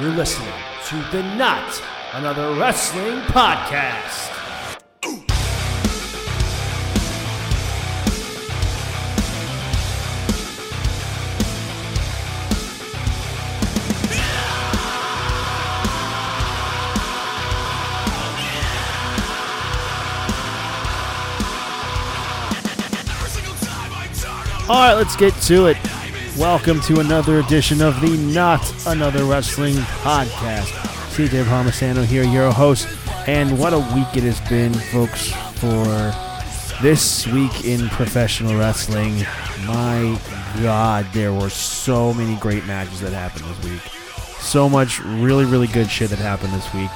You're listening to the Not Another Wrestling Podcast. All right, let's get to it. Welcome to another edition of the Not Another Wrestling Podcast. CJ Palmisano here, your host, and what a week it has been, folks, for this week in professional wrestling. My God, there were so many great matches that happened this week. So much really, really good shit that happened this week.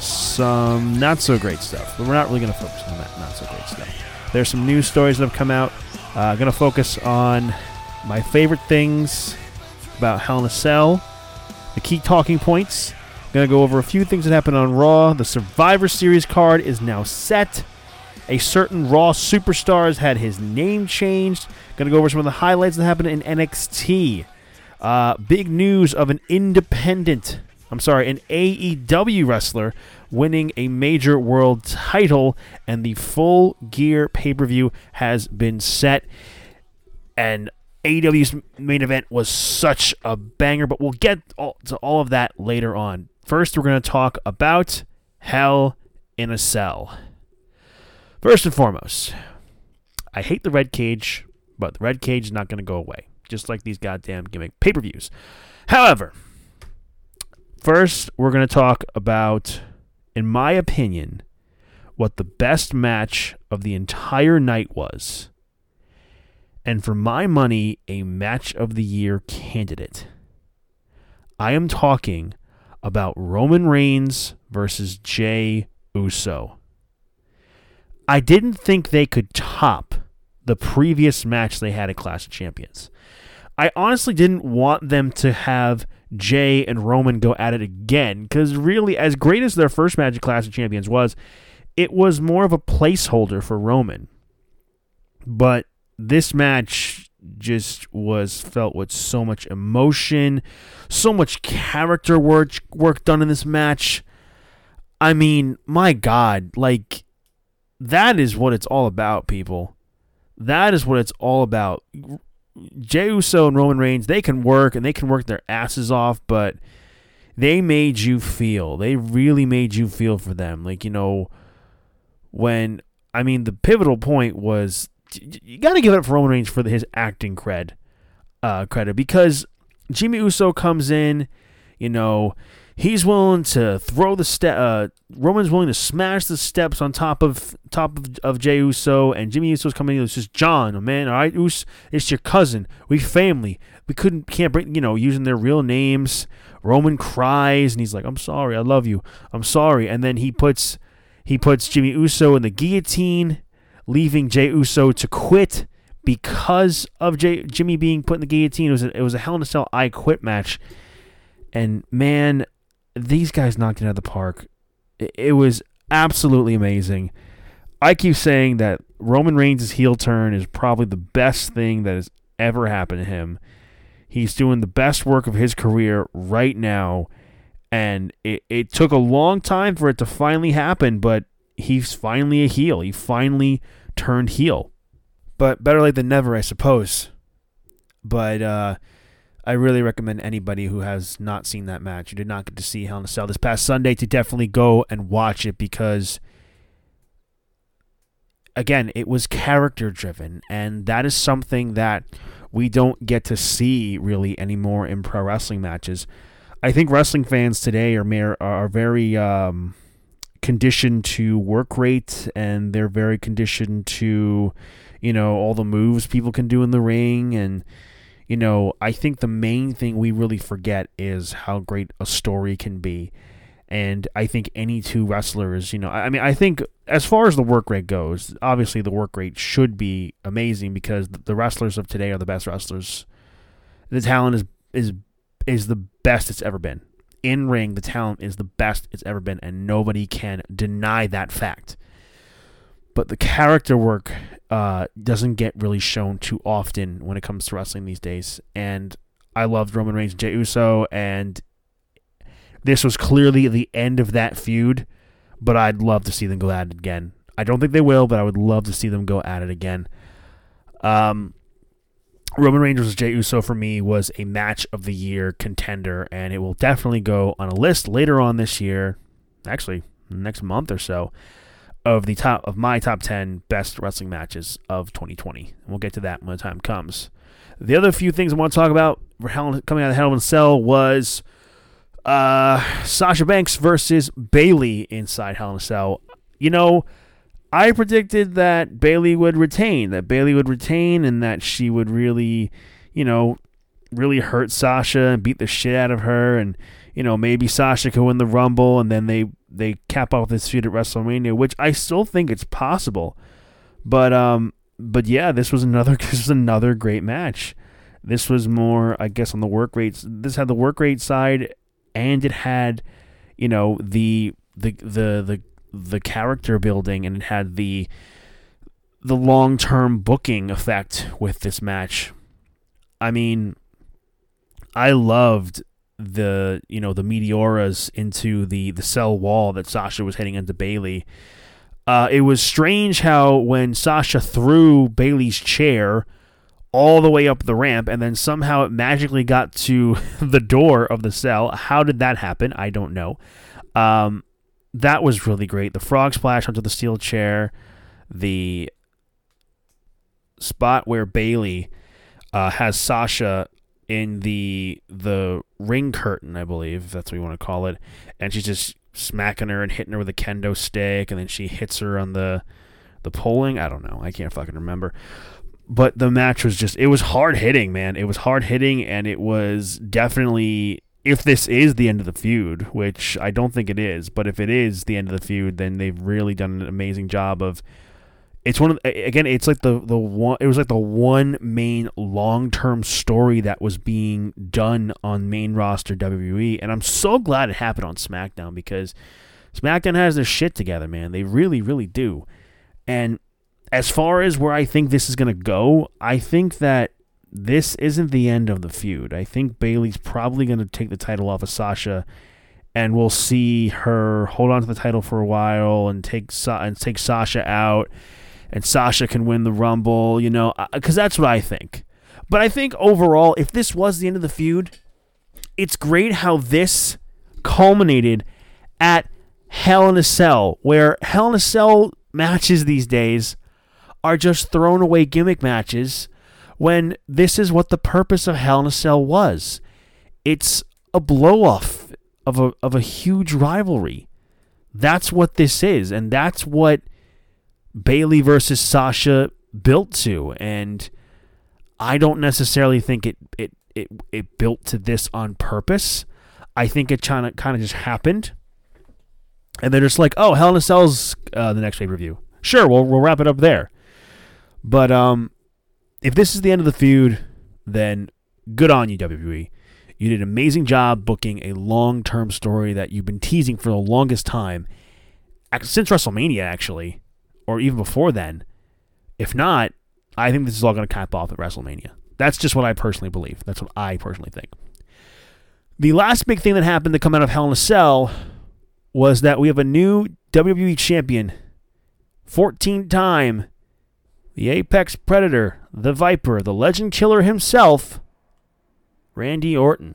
Some not so great stuff, but we're not really going to focus on that not so great stuff. There's some news stories that have come out. Uh, going to focus on my favorite things about Hell in a Cell, the key talking points. I'm Going to go over a few things that happened on Raw. The Survivor Series card is now set. A certain Raw superstar has had his name changed. Going to go over some of the highlights that happened in NXT. Uh, big news of an independent, I'm sorry, an AEW wrestler winning a major world title, and the full gear pay per view has been set. And AEW's main event was such a banger, but we'll get all, to all of that later on. First, we're going to talk about Hell in a Cell. First and foremost, I hate the red cage, but the red cage is not going to go away, just like these goddamn gimmick pay per views. However, first, we're going to talk about in my opinion, what the best match of the entire night was. And for my money, a match of the year candidate. I am talking about Roman Reigns versus Jey Uso. I didn't think they could top the previous match they had at Clash of Champions. I honestly didn't want them to have Jey and Roman go at it again because really, as great as their first match at Clash of Champions was, it was more of a placeholder for Roman. But this match just was felt with so much emotion, so much character work work done in this match. I mean, my God, like that is what it's all about, people. That is what it's all about. Jey Uso and Roman Reigns, they can work and they can work their asses off, but they made you feel. They really made you feel for them. Like, you know, when, I mean, the pivotal point was you got to give it up for Roman Reigns for his acting cred, uh, credit because Jimmy Uso comes in, you know, he's willing to throw the step. Uh, Roman's willing to smash the steps on top of top of, of Jey Uso, and Jimmy Uso's coming in. It's just John, oh man, all right, Us, it's your cousin. We family. We couldn't can't bring you know using their real names. Roman cries and he's like, "I'm sorry, I love you. I'm sorry." And then he puts he puts Jimmy Uso in the guillotine, leaving Jey Uso to quit because of Jey, Jimmy being put in the guillotine. It was a, it was a Hell in a Cell I Quit match, and man, these guys knocked it out of the park. It was absolutely amazing. I keep saying that Roman Reigns' heel turn is probably the best thing that has ever happened to him. He's doing the best work of his career right now, and it, it took a long time for it to finally happen, but he's finally a heel. He finally turned heel. But better late than never, I suppose. But uh, I really recommend anybody who has not seen that match, who did not get to see Hell in a Cell this past Sunday, to definitely go and watch it because, again, it was character driven, and that is something that we don't get to see really anymore in pro wrestling matches. I think wrestling fans today are mere, are very um, conditioned to work rate, and they're very conditioned to, you know, all the moves people can do in the ring and you know, I think the main thing we really forget is how great a story can be. And I think any two wrestlers, you know, I mean, I think as far as the work rate goes, obviously the work rate should be amazing because the wrestlers of today are the best wrestlers. The talent is is is the best it's ever been. In ring, the talent is the best it's ever been, and nobody can deny that fact. But the character work uh, doesn't get really shown too often when it comes to wrestling these days. And I loved Roman Reigns and Jey Uso, and this was clearly the end of that feud, but I'd love to see them go at it again. I don't think they will, but I would love to see them go at it again. Um, Roman Reigns versus Jey Uso for me was a match of the year contender, and it will definitely go on a list later on this year, actually next month or so, of the top of my top ten best wrestling matches of 2020. And we'll get to that when the time comes. The other few things I want to talk about coming out of Hell in a Cell was uh, Sasha Banks versus Bayley inside Hell in a Cell. You know, I predicted that Bayley would retain, that Bayley would retain, and that she would really, you know, really hurt Sasha and beat the shit out of her, and you know maybe Sasha could win the Rumble, and then they they cap off this feud at WrestleMania, which I still think it's possible. But um, but yeah, this was another this was another great match. This was more, I guess, on the work rates. This had the work rate side, and it had, you know, the the the the the character building, and it had the the long term booking effect with this match. I mean, I loved the you know the meteoras into the the cell wall that Sasha was hitting into Bayley. Uh, it was strange how when Sasha threw Bayley's chair all the way up the ramp and then somehow it magically got to the door of the cell. How did that happen? I don't know. Um, that was really great. The frog splash onto the steel chair, the spot where Bayley uh, has Sasha in the the ring curtain, I believe that's what you want to call it, and she's just smacking her and hitting her with a kendo stick, and then she hits her on the the polling. I don't know. I can't fucking remember. But the match was just it was hard hitting, man. It was hard hitting, and it was definitely if this is the end of the feud, which I don't think it is, but if it is the end of the feud, then they've really done an amazing job of it's one of again it's like the the one it was like the one main long-term story that was being done on main roster WWE and I'm so glad it happened on SmackDown because SmackDown has their shit together man. They really really do. And as far as where I think this is to go I think that this isn't the end of the feud I think Bayley's probably going to take the title off of Sasha and we'll see her hold on to the title for a while and take Sa- and take Sasha out and Sasha can win the Rumble, you know, uh, because that's what I think. But I think overall, if this was the end of the feud, it's great how this culminated at Hell in a Cell, where Hell in a Cell matches these days are just thrown away gimmick matches when this is what the purpose of Hell in a Cell was. It's a blow off of a, of a huge rivalry. That's what this is, and that's what Bayley versus Sasha built to, and I don't necessarily think it it it, it built to this on purpose. I think it kind of kind of just happened, and they're just like, oh, Hell in a Cell's uh, the next pay per view. Sure, we'll we'll wrap it up there. But um, if this is the end of the feud, then good on you, WWE. You did an amazing job booking a long term story that you've been teasing for the longest time, since WrestleMania, actually or even before then. If not, I think this is all going to cap off at WrestleMania. That's just what I personally believe. That's what I personally think. The last big thing that happened to come out of Hell in a Cell was that we have a new WWE champion, 14 time, the Apex Predator, the Viper, the Legend Killer himself, Randy Orton.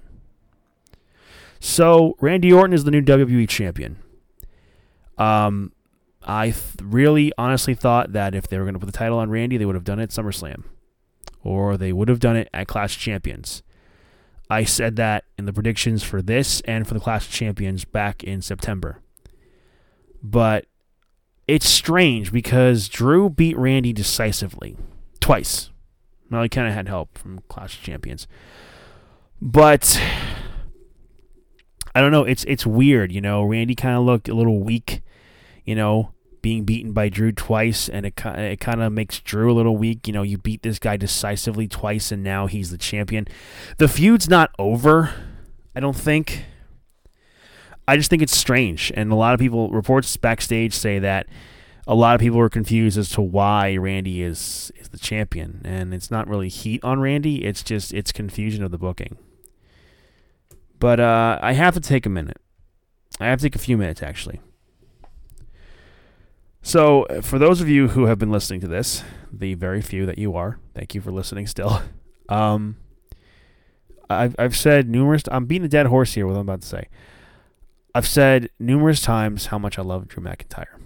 So, Randy Orton is the new WWE champion. Um, I th- really honestly thought that if they were going to put the title on Randy, they would have done it at SummerSlam. Or they would have done it at Clash Champions. I said that in the predictions for this and for the Clash Champions back in September. But it's strange because Drew beat Randy decisively twice. Well, he kind of had help from Clash of Champions. But I don't know. It's it's weird, you know. Randy kind of looked a little weak you know, being beaten by Drew twice, and it it kind of makes Drew a little weak. You know, you beat this guy decisively twice, and now he's the champion. The feud's not over, I don't think. I just think it's strange, and a lot of people reports backstage say that a lot of people are confused as to why Randy is is the champion, and it's not really heat on Randy. It's just it's confusion of the booking. But uh, I have to take a minute I have to take a few minutes actually. So, for those of you who have been listening to this, the very few that you are, thank you for listening still. Um, I've, I've said numerous, I'm beating a dead horse here with what I'm about to say. I've said numerous times how much I love Drew McIntyre.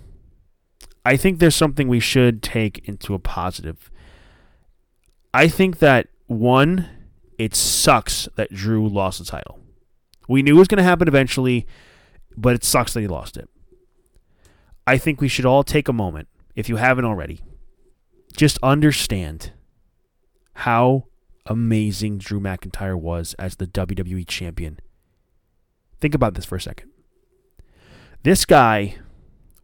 I think there's something we should take into a positive. I think that, one, it sucks that Drew lost the title. We knew it was going to happen eventually, but it sucks that he lost it. I think we should all take a moment, if you haven't already, just understand how amazing Drew McIntyre was as the WWE champion. Think about this for a second. This guy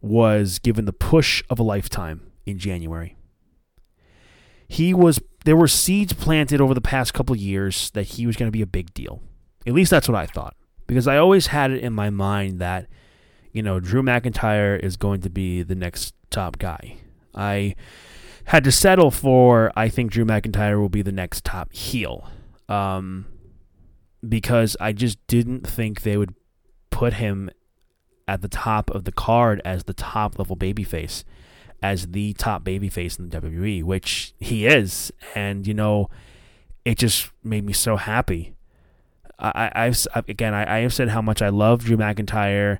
was given the push of a lifetime in January. He was there were seeds planted over the past couple years that he was going to be a big deal. At least that's what I thought because I always had it in my mind that you know, Drew McIntyre is going to be the next top guy. I had to settle for I think Drew McIntyre will be the next top heel. Um, because I just didn't think they would put him at the top of the card as the top level babyface, as the top babyface in the WWE, which he is. And, you know, it just made me so happy. I, I've, again, I, I have said how much I love Drew McIntyre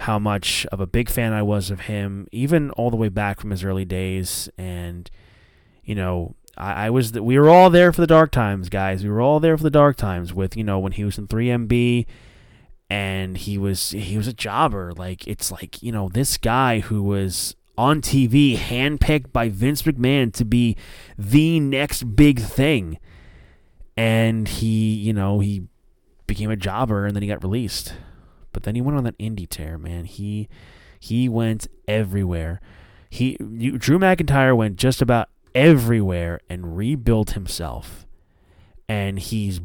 how much of a big fan I was of him, even all the way back from his early days. And, you know, I, I was, we were all there for the dark times, guys. We were all there for the dark times with, you know, when he was in 3MB and he was, he was a jobber. Like, it's like, you know, this guy who was on TV, handpicked by Vince McMahon to be the next big thing. And he, you know, he became a jobber and then he got released. But then he went on that indie tear, man. He he went everywhere. He you, Drew McIntyre went just about everywhere and rebuilt himself. And he's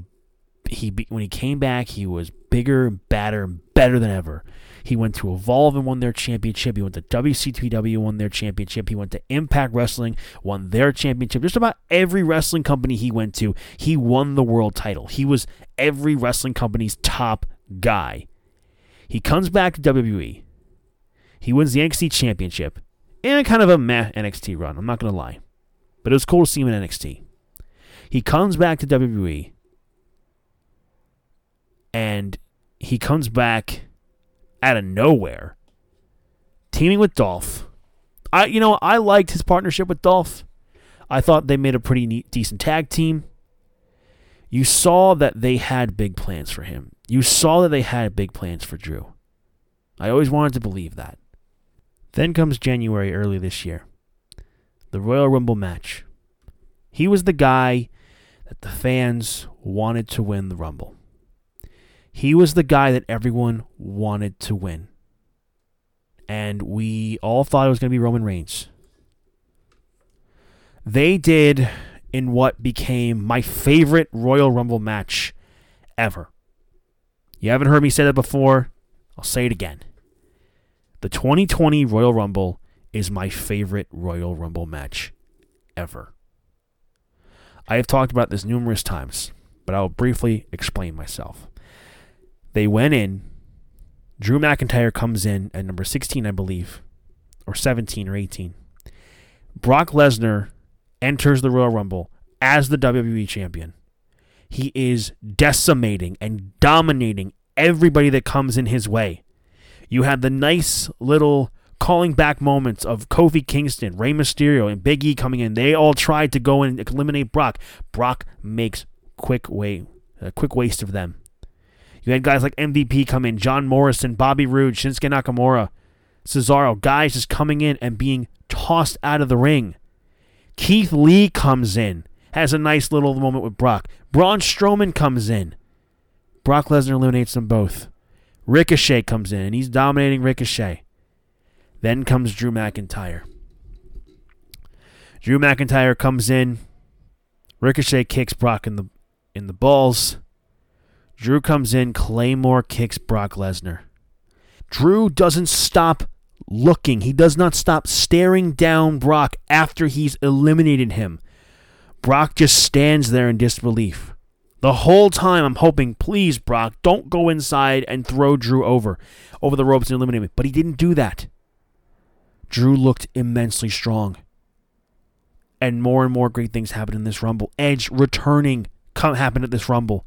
he when he came back, he was bigger, badder, better than ever. He went to Evolve and won their championship. He went to and won their championship. He went to Impact Wrestling, won their championship. Just about every wrestling company he went to, he won the world title. He was every wrestling company's top guy. He comes back to WWE. He wins the NXT Championship and kind of a meh NXT run. I'm not going to lie. But it was cool to see him in NXT. He comes back to WWE and he comes back out of nowhere teaming with Dolph. I you know, I liked his partnership with Dolph. I thought they made a pretty neat decent tag team. You saw that they had big plans for him. You saw that they had big plans for Drew. I always wanted to believe that. Then comes January early this year. The Royal Rumble match. He was the guy that the fans wanted to win the Rumble. He was the guy that everyone wanted to win. And we all thought it was going to be Roman Reigns. They did in what became my favorite Royal Rumble match ever. You haven't heard me say that before. I'll say it again. The 2020 Royal Rumble is my favorite Royal Rumble match ever. I have talked about this numerous times, but I'll briefly explain myself. They went in. Drew McIntyre comes in at number 16, I believe, or 17 or 18. Brock Lesnar enters the Royal Rumble as the WWE champion. He is decimating and dominating everybody that comes in his way. You had the nice little calling back moments of Kofi Kingston, Rey Mysterio, and Big E coming in. They all tried to go and eliminate Brock. Brock makes quick way, a quick waste of them. You had guys like MVP come in, John Morrison, Bobby Roode, Shinsuke Nakamura, Cesaro, guys just coming in and being tossed out of the ring. Keith Lee comes in, has a nice little moment with Brock. Braun Strowman comes in. Brock Lesnar eliminates them both. Ricochet comes in, and he's dominating Ricochet. Then comes Drew McIntyre. Drew McIntyre comes in. Ricochet kicks Brock in the in the balls. Drew comes in. Claymore kicks Brock Lesnar. Drew doesn't stop looking. He does not stop staring down Brock after he's eliminated him. Brock just stands there in disbelief. The whole time I'm hoping, please, Brock, don't go inside and throw Drew over, over the ropes and eliminate me. But he didn't do that. Drew looked immensely strong. And more and more great things happened in this Rumble. Edge returning come, happened at this Rumble.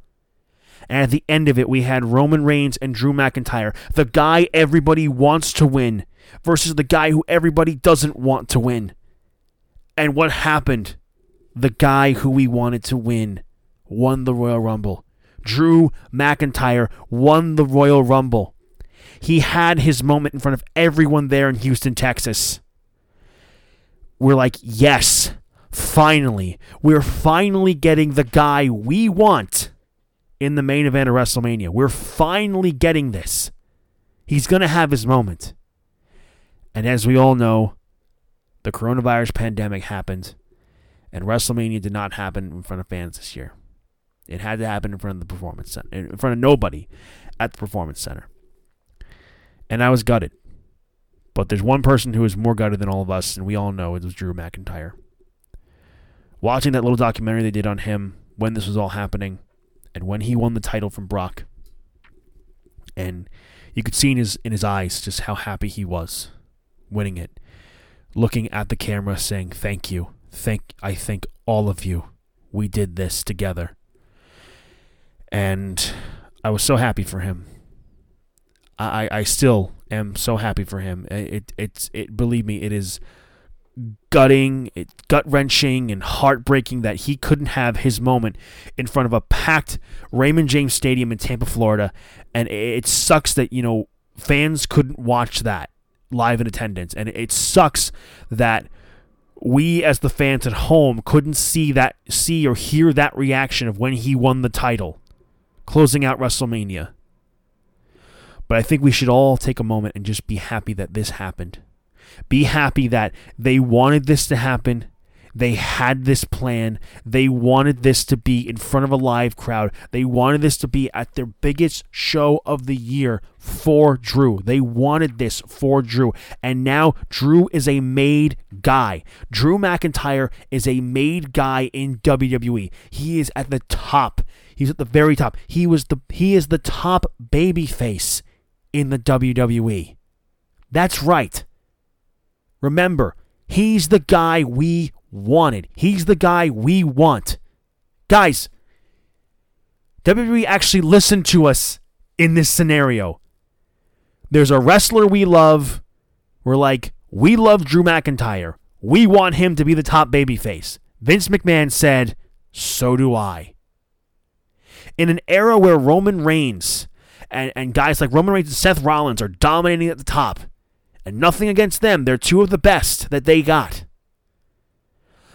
And at the end of it, we had Roman Reigns and Drew McIntyre, the guy everybody wants to win versus the guy who everybody doesn't want to win. And what happened? The guy who we wanted to win won the Royal Rumble. Drew McIntyre won the Royal Rumble. He had his moment in front of everyone there in Houston, Texas. We're like, yes, finally. We're finally getting the guy we want in the main event of WrestleMania. We're finally getting this. He's going to have his moment. And as we all know, the coronavirus pandemic happened, and WrestleMania did not happen in front of fans this year. It had to happen in front of the performance center, in front of nobody at the performance center. And I was gutted. But there's one person who is more gutted than all of us, and we all know it was Drew McIntyre. Watching that little documentary they did on him when this was all happening, and when he won the title from Brock, and you could see in his in his eyes just how happy he was winning it, looking at the camera, saying, "Thank you, thank I thank all of you. We did this together." and I was so happy for him. I, I still am so happy for him. It it's it believe me, it is gutting, gut wrenching and heartbreaking that he couldn't have his moment in front of a packed Raymond James Stadium in Tampa, Florida, and it sucks that you know fans couldn't watch that live in attendance, and it sucks that we as the fans at home couldn't see that see or hear that reaction of when he won the title closing out WrestleMania. But I think we should all take a moment and just be happy that this happened. Be happy that they wanted this to happen. They had this plan. They wanted this to be in front of a live crowd. They wanted this to be at their biggest show of the year for Drew. They wanted this for Drew. And now Drew is a made guy. Drew McIntyre is a made guy in WWE. He is at the top. He's at the very top. He was the he is the top babyface in the WWE. That's right. Remember, he's the guy we wanted. He's the guy we want. Guys, WWE actually listened to us in this scenario. There's a wrestler we love. We're like, we love Drew McIntyre. We want him to be the top babyface. Vince McMahon said, so do I in an era where Roman Reigns and, and guys like Roman Reigns and Seth Rollins are dominating at the top, and nothing against them, they're two of the best that they got.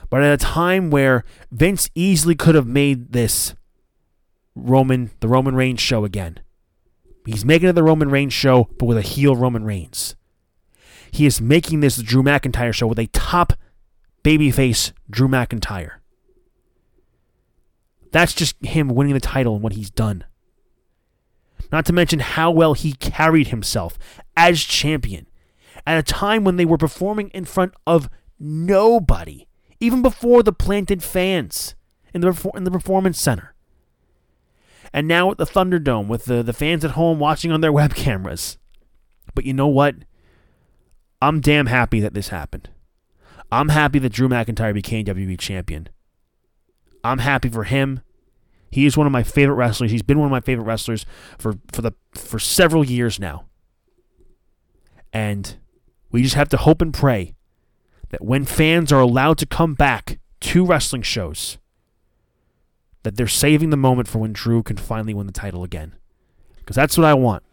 But at a time where Vince easily could have made this Roman, the Roman Reigns show again. He's making it the Roman Reigns show, but with a heel Roman Reigns. He is making this Drew McIntyre show with a top babyface Drew McIntyre. That's just him winning the title and what he's done. Not to mention how well he carried himself as champion at a time when they were performing in front of nobody, even before the planted fans in the, in the Performance Center. And now at the Thunderdome with the, the fans at home watching on their web cameras. But you know what? I'm damn happy that this happened. I'm happy that Drew McIntyre became WWE champion. I'm happy for him. He is one of my favorite wrestlers. He's been one of my favorite wrestlers for, for the for several years now. And we just have to hope and pray that when fans are allowed to come back to wrestling shows, that they're saving the moment for when Drew can finally win the title again. Because that's what I want.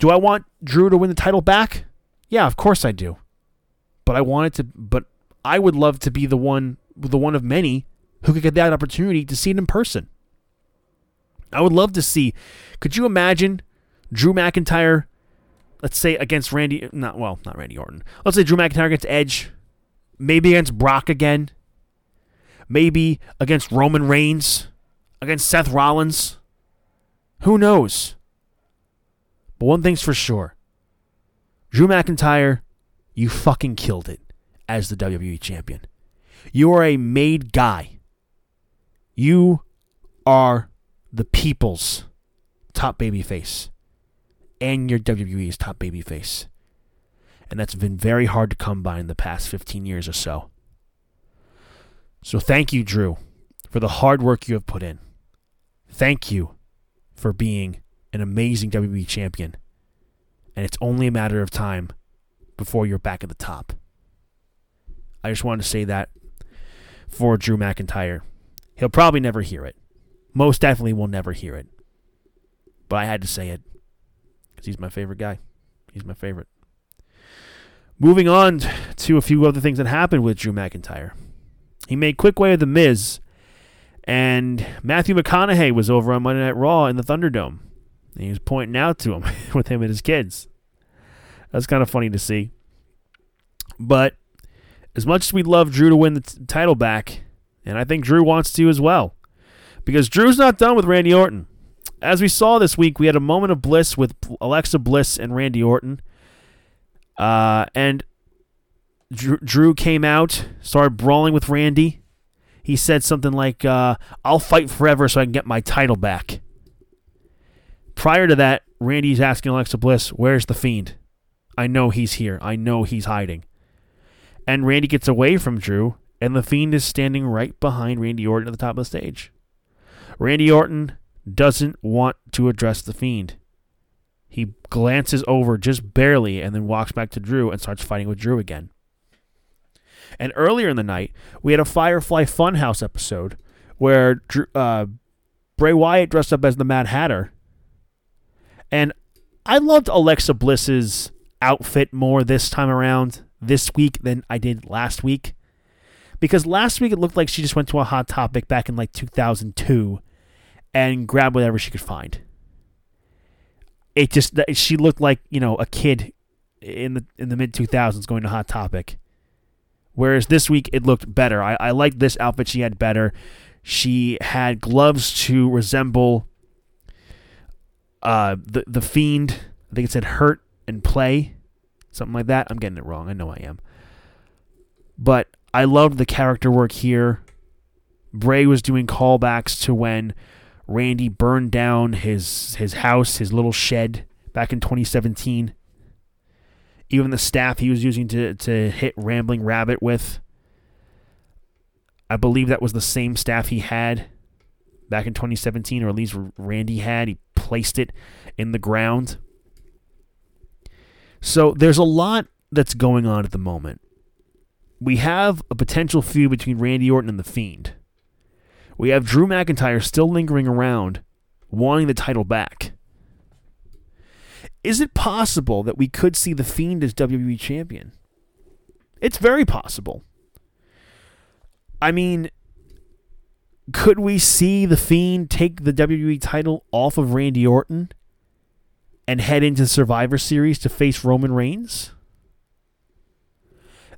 Do I want Drew to win the title back? Yeah, of course I do. But I wanted to but I would love to be the one the one of many who could get that opportunity to see it in person. I would love to see. Could you imagine Drew McIntyre, let's say against Randy, not well, not Randy Orton. Let's say Drew McIntyre against Edge, maybe against Brock again, maybe against Roman Reigns, against Seth Rollins. Who knows? But one thing's for sure Drew McIntyre, you fucking killed it as the WWE champion. You are a made guy. You are the people's top babyface and your WWE's top babyface. And that's been very hard to come by in the past 15 years or so. So thank you, Drew, for the hard work you have put in. Thank you for being an amazing WWE champion. And it's only a matter of time before you're back at the top. I just wanted to say that for Drew McIntyre. He'll probably never hear it. Most definitely will never hear it. But I had to say it because he's my favorite guy. He's my favorite. Moving on to a few other things that happened with Drew McIntyre. He made quick way of The Miz, and Matthew McConaughey was over on Monday Night Raw in the Thunderdome. And he was pointing out to him with him and his kids. That's kind of funny to see. But as much as we'd love Drew to win the t- title back, and I think Drew wants to as well, because Drew's not done with Randy Orton. As we saw this week, we had a moment of bliss with Alexa Bliss and Randy Orton. Uh, and Drew, came out, started brawling with Randy. He said something like, uh, I'll fight forever so I can get my title back. Prior to that, Randy's asking Alexa Bliss, Where's the Fiend? I know he's here. I know he's hiding. And Randy gets away from Drew, and the Fiend is standing right behind Randy Orton at the top of the stage. Randy Orton doesn't want to address the Fiend. He glances over just barely and then walks back to Drew and starts fighting with Drew again. And earlier in the night, we had a Firefly Funhouse episode where Drew, uh, Bray Wyatt dressed up as the Mad Hatter. And I loved Alexa Bliss's outfit more this time around, this week, than I did last week. Because last week it looked like she just went to a Hot Topic back in like 2002 and grabbed whatever she could find. It just she looked like you know a kid in the in the mid 2000s going to Hot Topic. Whereas this week it looked better. I, I liked this outfit she had better. She had gloves to resemble uh, the the fiend. I think it said hurt and play, something like that. I'm getting it wrong. I know I am. But I loved the character work here. Bray was doing callbacks to when Randy burned down his his house, his little shed back in 2017. Even the staff he was using to to hit Rambling Rabbit with. I believe that was the same staff he had back in 2017, or at least Randy had. He placed it in the ground. So there's a lot that's going on at the moment. We have a potential feud between Randy Orton and The Fiend. We have Drew McIntyre still lingering around, wanting the title back. Is it possible that we could see The Fiend as WWE champion? It's very possible. I mean, could we see The Fiend take the WWE title off of Randy Orton and head into Survivor Series to face Roman Reigns?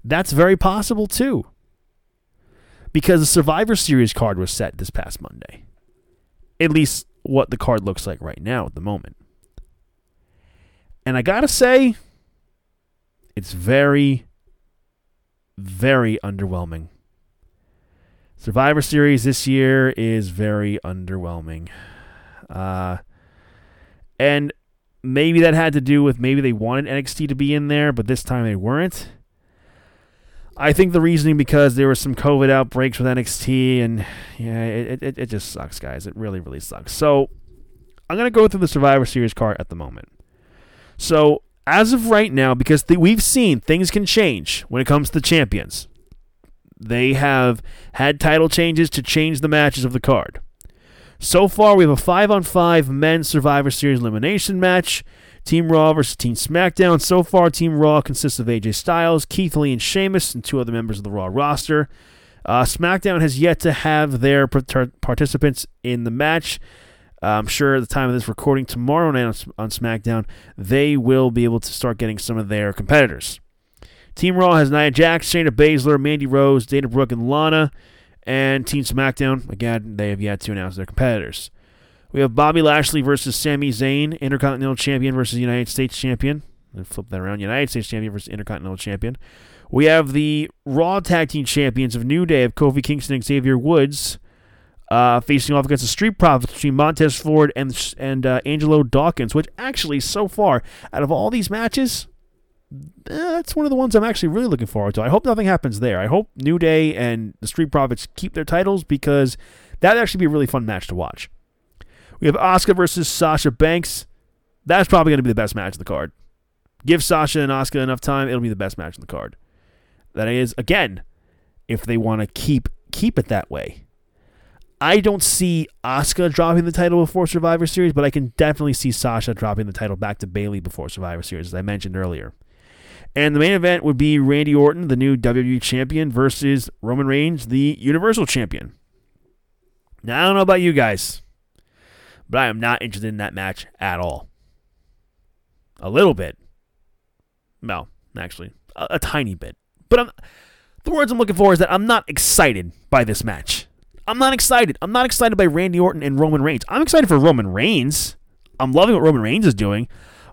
That's very possible too because the Survivor Series card was set this past Monday. At least what the card looks like right now at the moment. And I gotta say, it's very, very underwhelming. Survivor Series this year is very underwhelming. Uh, and maybe that had to do with maybe they wanted NXT to be in there, but this time they weren't. I think the reasoning because there were some COVID outbreaks with NXT, and yeah, it, it, it just sucks, guys. It really, really sucks. So I'm going to go through the Survivor Series card at the moment. So as of right now, because th- we've seen things can change when it comes to the champions, they have had title changes to change the matches of the card. So far, we have a 5 on 5 men's Survivor Series elimination match Team Raw versus Team SmackDown. So far, Team Raw consists of AJ Styles, Keith Lee, and Sheamus, and two other members of the Raw roster. Uh, SmackDown has yet to have their participants in the match. Uh, I'm sure at the time of this recording tomorrow night on, on SmackDown, they will be able to start getting some of their competitors. Team Raw has Nia Jax, Shayna Baszler, Mandy Rose, Dana Brooke, and Lana. And Team SmackDown, again, they have yet to announce their competitors. We have Bobby Lashley versus Sami Zayn, Intercontinental Champion versus United States Champion. And flip that around. United States Champion versus Intercontinental Champion. We have the Raw Tag Team Champions of New Day of Kofi Kingston and Xavier Woods uh, facing off against the Street Profits between Montez Ford and and uh, Angelo Dawkins, which actually so far out of all these matches, eh, that's one of the ones I'm actually really looking forward to. I hope nothing happens there. I hope New Day and the Street Profits keep their titles because that'd actually be a really fun match to watch. We have Asuka versus Sasha Banks. That's probably going to be the best match of the card. Give Sasha and Asuka enough time, it'll be the best match in the card. That is, again, if they want to keep keep it that way. I don't see Asuka dropping the title before Survivor Series, but I can definitely see Sasha dropping the title back to Bayley before Survivor Series, as I mentioned earlier. And the main event would be Randy Orton, the new WWE champion, versus Roman Reigns, the Universal champion. Now, I don't know about you guys, but I am not interested in that match at all. A little bit. No, actually, a, a tiny bit. But I'm, the words I'm looking for is that I'm not excited by this match. I'm not excited. I'm not excited by Randy Orton and Roman Reigns. I'm excited for Roman Reigns. I'm loving what Roman Reigns is doing,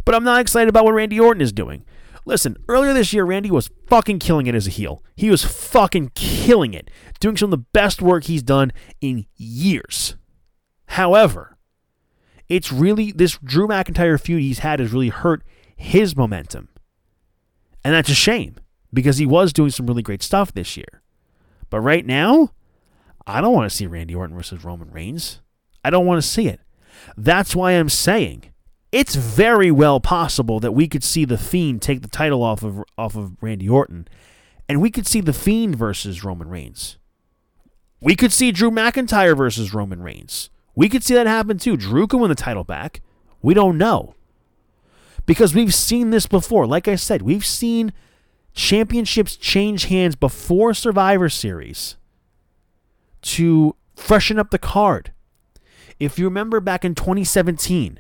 but I'm not excited about what Randy Orton is doing. Listen, earlier this year, Randy was fucking killing it as a heel. He was fucking killing it, doing some of the best work he's done in years. However, it's really this Drew McIntyre feud he's had has really hurt his momentum. And that's a shame because he was doing some really great stuff this year. But right now, I don't want to see Randy Orton versus Roman Reigns. I don't want to see it. That's why I'm saying it's very well possible that we could see the Fiend take the title off of off of Randy Orton, and we could see the Fiend versus Roman Reigns. We could see Drew McIntyre versus Roman Reigns. We could see that happen too. Drew can win the title back. We don't know. Because we've seen this before. Like I said, we've seen championships change hands before Survivor Series to freshen up the card. If you remember back in 2017,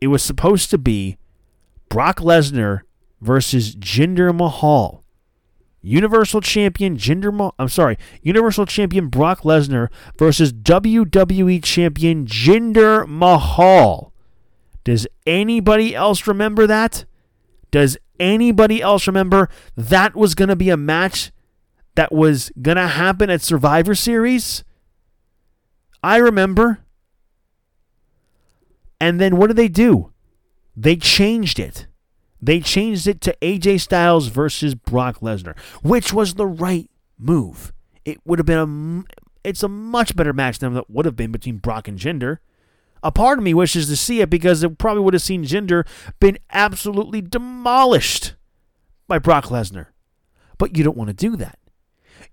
it was supposed to be Brock Lesnar versus Jinder Mahal. Universal Champion Jinder Mahal, I'm sorry, Universal Champion Brock Lesnar versus WWE Champion Jinder Mahal. Does anybody else remember that? Does anybody else remember that was going to be a match that was going to happen at Survivor Series? I remember. And then what did they do? They changed it. They changed it to AJ Styles versus Brock Lesnar, which was the right move. It would have been a it's a much better match than it would have been between Brock and Jinder. A part of me wishes to see it because it probably would have seen Jinder been absolutely demolished by Brock Lesnar. But you don't want to do that.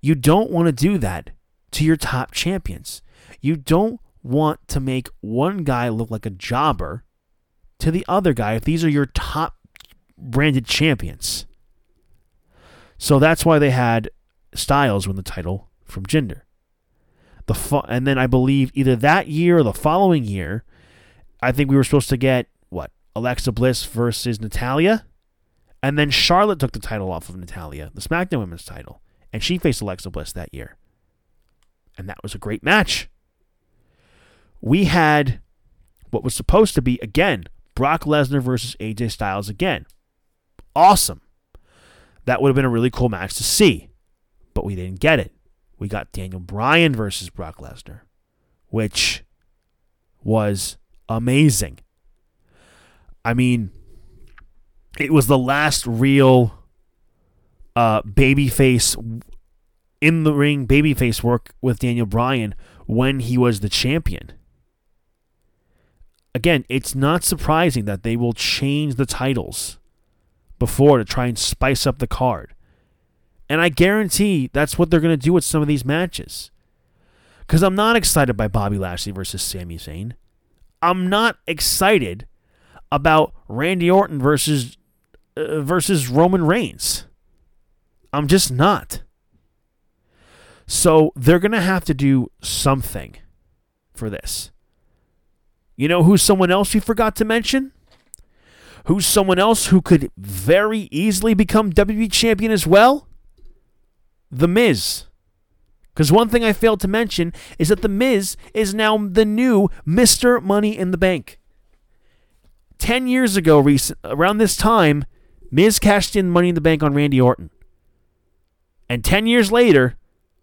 You don't want to do that to your top champions. You don't want to make one guy look like a jobber to the other guy if these are your top branded champions. So that's why they had Styles win the title from Jinder. The and then I believe either that year or the following year, I think we were supposed to get what Alexa Bliss versus Natalya, and then Charlotte took the title off of Natalya, the SmackDown Women's title, and she faced Alexa Bliss that year, and that was a great match. We had what was supposed to be again Brock Lesnar versus AJ Styles again. Awesome. That would have been a really cool match to see, but we didn't get it we got Daniel Bryan versus Brock Lesnar, which was amazing. I mean, it was the last real uh, babyface in the ring babyface work with Daniel Bryan when he was the champion. Again, it's not surprising that they will change the titles before to try and spice up the card. And I guarantee that's what they're going to do with some of these matches. Because I'm not excited by Bobby Lashley versus Sami Zayn. I'm not excited about Randy Orton versus uh, versus Roman Reigns. I'm just not. So they're going to have to do something for this. You know who's someone else we forgot to mention? Who's someone else who could very easily become WWE champion as well? The Miz. Because one thing I failed to mention is that The Miz is now the new Mr. Money in the Bank. 10 years ago, recent, around this time, Miz cashed in Money in the Bank on Randy Orton. And 10 years later,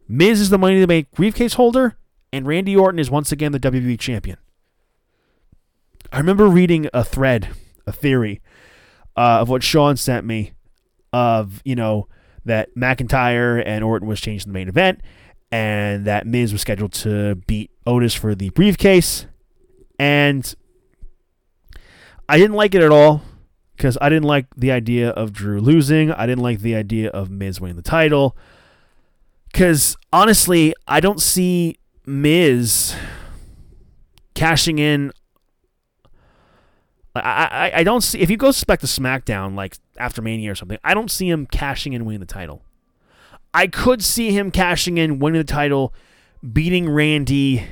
Miz is the Money in the Bank briefcase holder, and Randy Orton is once again the WWE champion. I remember reading a thread, a theory uh, of what Sean sent me of, you know, that McIntyre and Orton was changed in the main event and that Miz was scheduled to beat Otis for the briefcase. And I didn't like it at all because I didn't like the idea of Drew losing. I didn't like the idea of Miz winning the title. Because honestly, I don't see Miz cashing in. I, I, I don't see if you go back to SmackDown like after Mania or something. I don't see him cashing in winning the title. I could see him cashing in winning the title, beating Randy,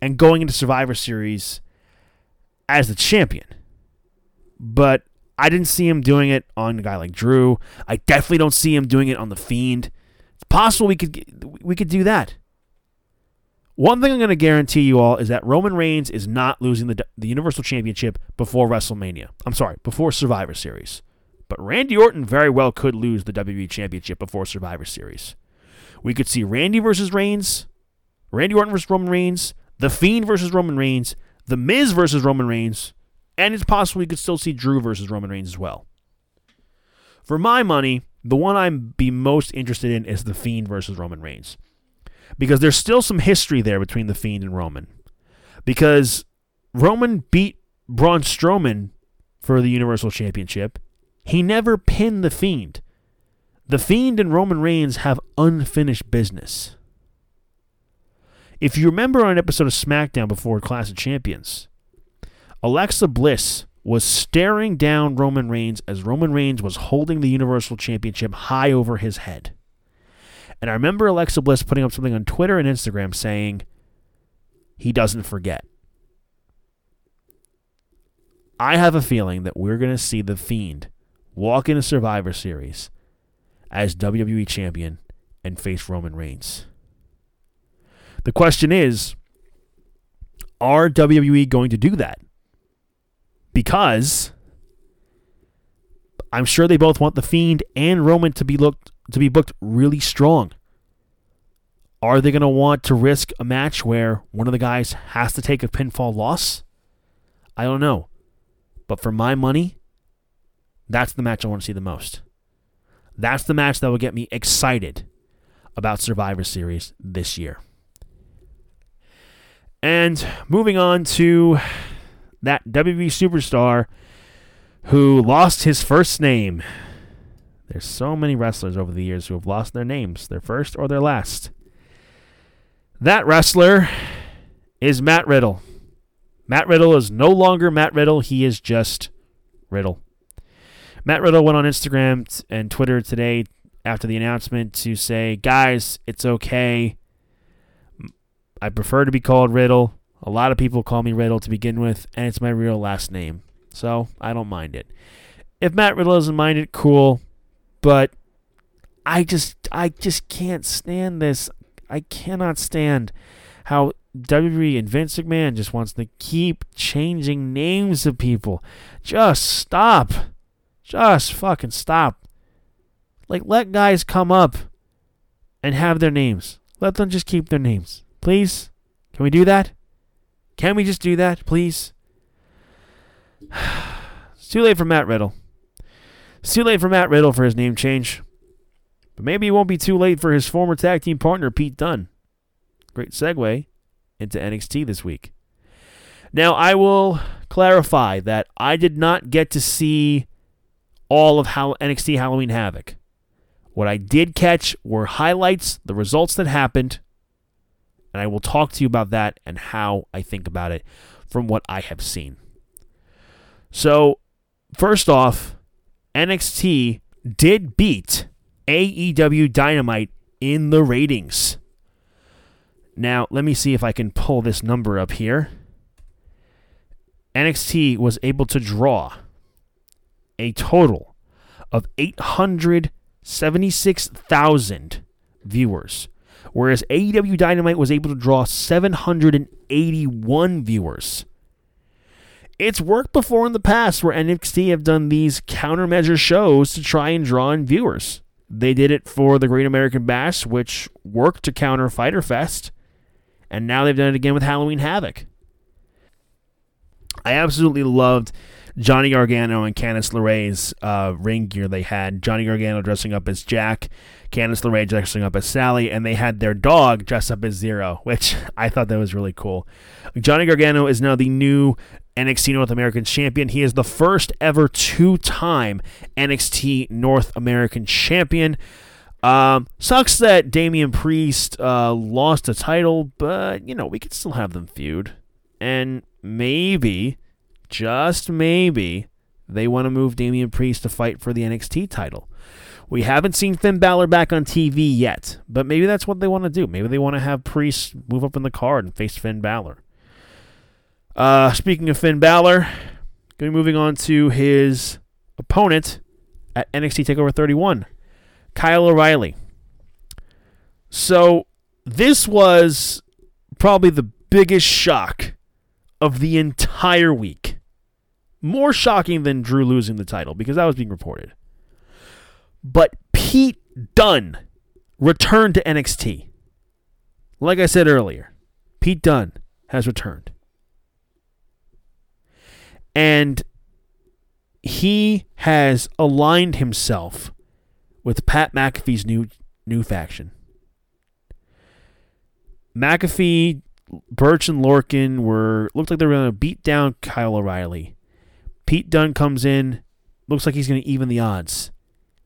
and going into Survivor Series as the champion. But I didn't see him doing it on a guy like Drew. I definitely don't see him doing it on the Fiend. It's possible we could we could do that. One thing I'm going to guarantee you all is that Roman Reigns is not losing the, the Universal Championship before WrestleMania. I'm sorry, before Survivor Series. But Randy Orton very well could lose the WWE Championship before Survivor Series. We could see Randy versus Reigns, Randy Orton versus Roman Reigns, The Fiend versus Roman Reigns, The Miz versus Roman Reigns, and it's possible we could still see Drew versus Roman Reigns as well. For my money, the one I'd be most interested in is The Fiend versus Roman Reigns because there's still some history there between the Fiend and Roman. Because Roman beat Braun Strowman for the Universal Championship. He never pinned the Fiend. The Fiend and Roman Reigns have unfinished business. If you remember on an episode of SmackDown before Clash of Champions, Alexa Bliss was staring down Roman Reigns as Roman Reigns was holding the Universal Championship high over his head. And I remember Alexa Bliss putting up something on Twitter and Instagram saying, he doesn't forget. I have a feeling that we're going to see The Fiend walk into Survivor Series as WWE Champion and face Roman Reigns. The question is are WWE going to do that? Because I'm sure they both want The Fiend and Roman to be looked to be booked really strong. Are they going to want to risk a match where one of the guys has to take a pinfall loss? I don't know. But for my money, that's the match I want to see the most. That's the match that will get me excited about Survivor Series this year. And moving on to that WWE superstar who lost his first name there's so many wrestlers over the years who have lost their names, their first or their last. That wrestler is Matt Riddle. Matt Riddle is no longer Matt Riddle, he is just Riddle. Matt Riddle went on Instagram and Twitter today after the announcement to say, guys, it's okay. I prefer to be called Riddle. A lot of people call me Riddle to begin with, and it's my real last name. So I don't mind it. If Matt Riddle doesn't mind it, cool. But I just I just can't stand this. I cannot stand how WWE and Vince McMahon just wants to keep changing names of people. Just stop. Just fucking stop. Like let guys come up and have their names. Let them just keep their names. Please? Can we do that? Can we just do that, please? it's too late for Matt Riddle. It's too late for Matt Riddle for his name change. But maybe it won't be too late for his former tag team partner, Pete Dunne. Great segue into NXT this week. Now, I will clarify that I did not get to see all of how NXT Halloween Havoc. What I did catch were highlights, the results that happened, and I will talk to you about that and how I think about it from what I have seen. So, first off, NXT did beat AEW Dynamite in the ratings. Now, let me see if I can pull this number up here. NXT was able to draw a total of 876,000 viewers, whereas AEW Dynamite was able to draw 781 viewers. It's worked before in the past where NXT have done these countermeasure shows to try and draw in viewers. They did it for the Great American Bash, which worked to counter Fyter Fest, And now they've done it again with Halloween Havoc. I absolutely loved Johnny Gargano and Candice LeRae's uh, ring gear they had. Johnny Gargano dressing up as Jack, Candice LeRae dressing up as Sally, and they had their dog dress up as Zero, which I thought that was really cool. Johnny Gargano is now the new NXT North American champion. He is the first ever two time NXT North American champion. Um, sucks that Damian Priest uh, lost a title, but you know we could still have them feud, and maybe, just maybe, they want to move Damian Priest to fight for the NXT title. We haven't seen Finn Balor back on TV yet, but maybe that's what they want to do. Maybe they want to have Priest move up in the card and face Finn Balor. Uh, speaking of Finn Balor, going to be moving on to his opponent at NXT TakeOver 31, Kyle O'Reilly. So this was probably the biggest shock of the entire week. More shocking than Drew losing the title because that was being reported. But Pete Dunne returned to NXT. Like I said earlier, Pete Dunne has returned. And he has aligned himself with Pat McAfee's new new faction. McAfee, Burch, and Lorcan were looked like they were going to beat down Kyle O'Reilly. Pete Dunne comes in, looks like he's going to even the odds.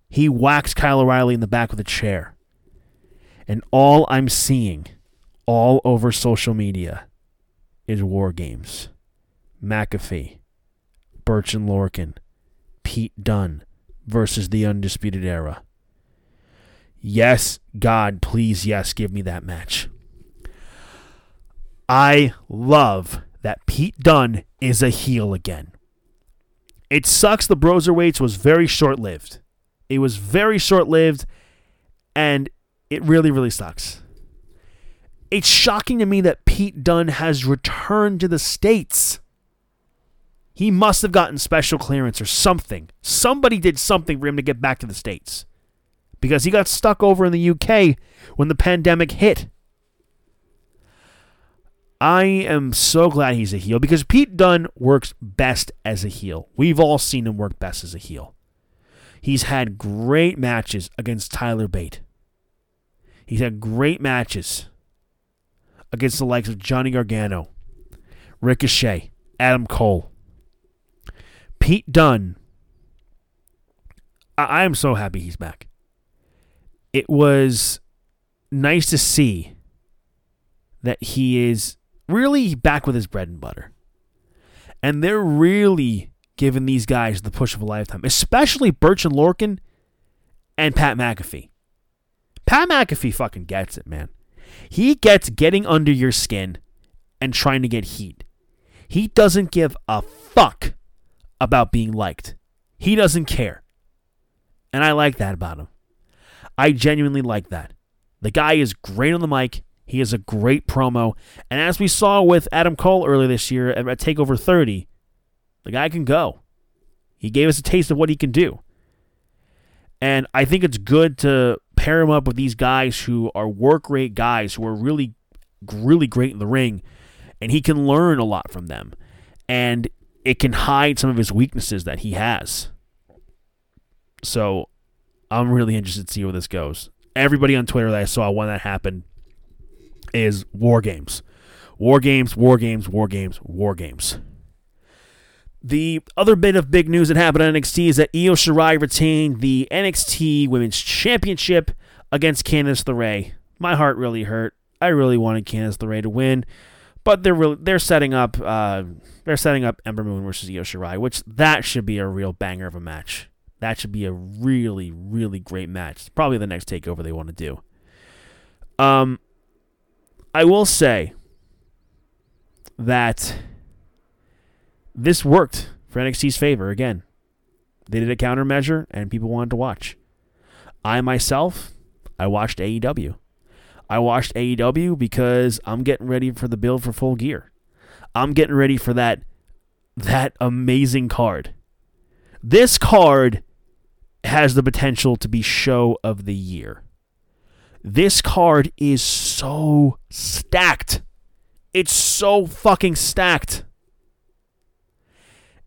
He whacks Kyle O'Reilly in the back with a chair. And all I'm seeing all over social media is war games. McAfee, Burch and Lorcan, Pete Dunne versus the Undisputed Era. Yes, God, please, yes, give me that match. I love that Pete Dunne is a heel again. It sucks the Broserweights was very short lived. It was very short lived, and it really, really sucks. It's shocking to me that Pete Dunne has returned to the States. He must have gotten special clearance or something. Somebody did something for him to get back to the States. Because he got stuck over in the UK when the pandemic hit. I am so glad he's a heel because Pete Dunne works best as a heel. We've all seen him work best as a heel. He's had great matches against Tyler Bate. He's had great matches against the likes of Johnny Gargano, Ricochet, Adam Cole. Pete Dunne. I, am so happy he's back. It was nice to see that he is really back with his bread and butter. And they're really giving these guys the push of a lifetime, especially Burch and Lorcan and Pat McAfee. Pat McAfee fucking gets it, man. He gets getting under your skin and trying to get heat. He doesn't give a fuck about being liked. He doesn't care. And I like that about him. I genuinely like that. The guy is great on the mic. He is a great promo. And as we saw with Adam Cole earlier this year at TakeOver 30, the guy can go. He gave us a taste of what he can do. And I think it's good to pair him up with these guys who are work rate guys who are really, really great in the ring. And he can learn a lot from them. And it can hide some of his weaknesses that he has. So I'm really interested to see where this goes. Everybody on Twitter that I saw when that happened is War Games. War Games, War Games, War Games, War Games. The other bit of big news that happened on NXT is that Io Shirai retained the NXT Women's Championship against Candice LeRae. My heart really hurt. I really wanted Candice LeRae to win, but they're really, they're setting up uh, they're setting up Ember Moon versus Io Shirai, which that should be a real banger of a match. That should be a really really great match. Probably the next takeover they want to do. Um, I will say that this worked for NXT's favor again. They did a countermeasure and people wanted to watch. I myself, I watched AEW. I watched AEW because I'm getting ready for the build for full gear. I'm getting ready for that that amazing card. This card has the potential to be show of the year. This card is so stacked. It's so fucking stacked.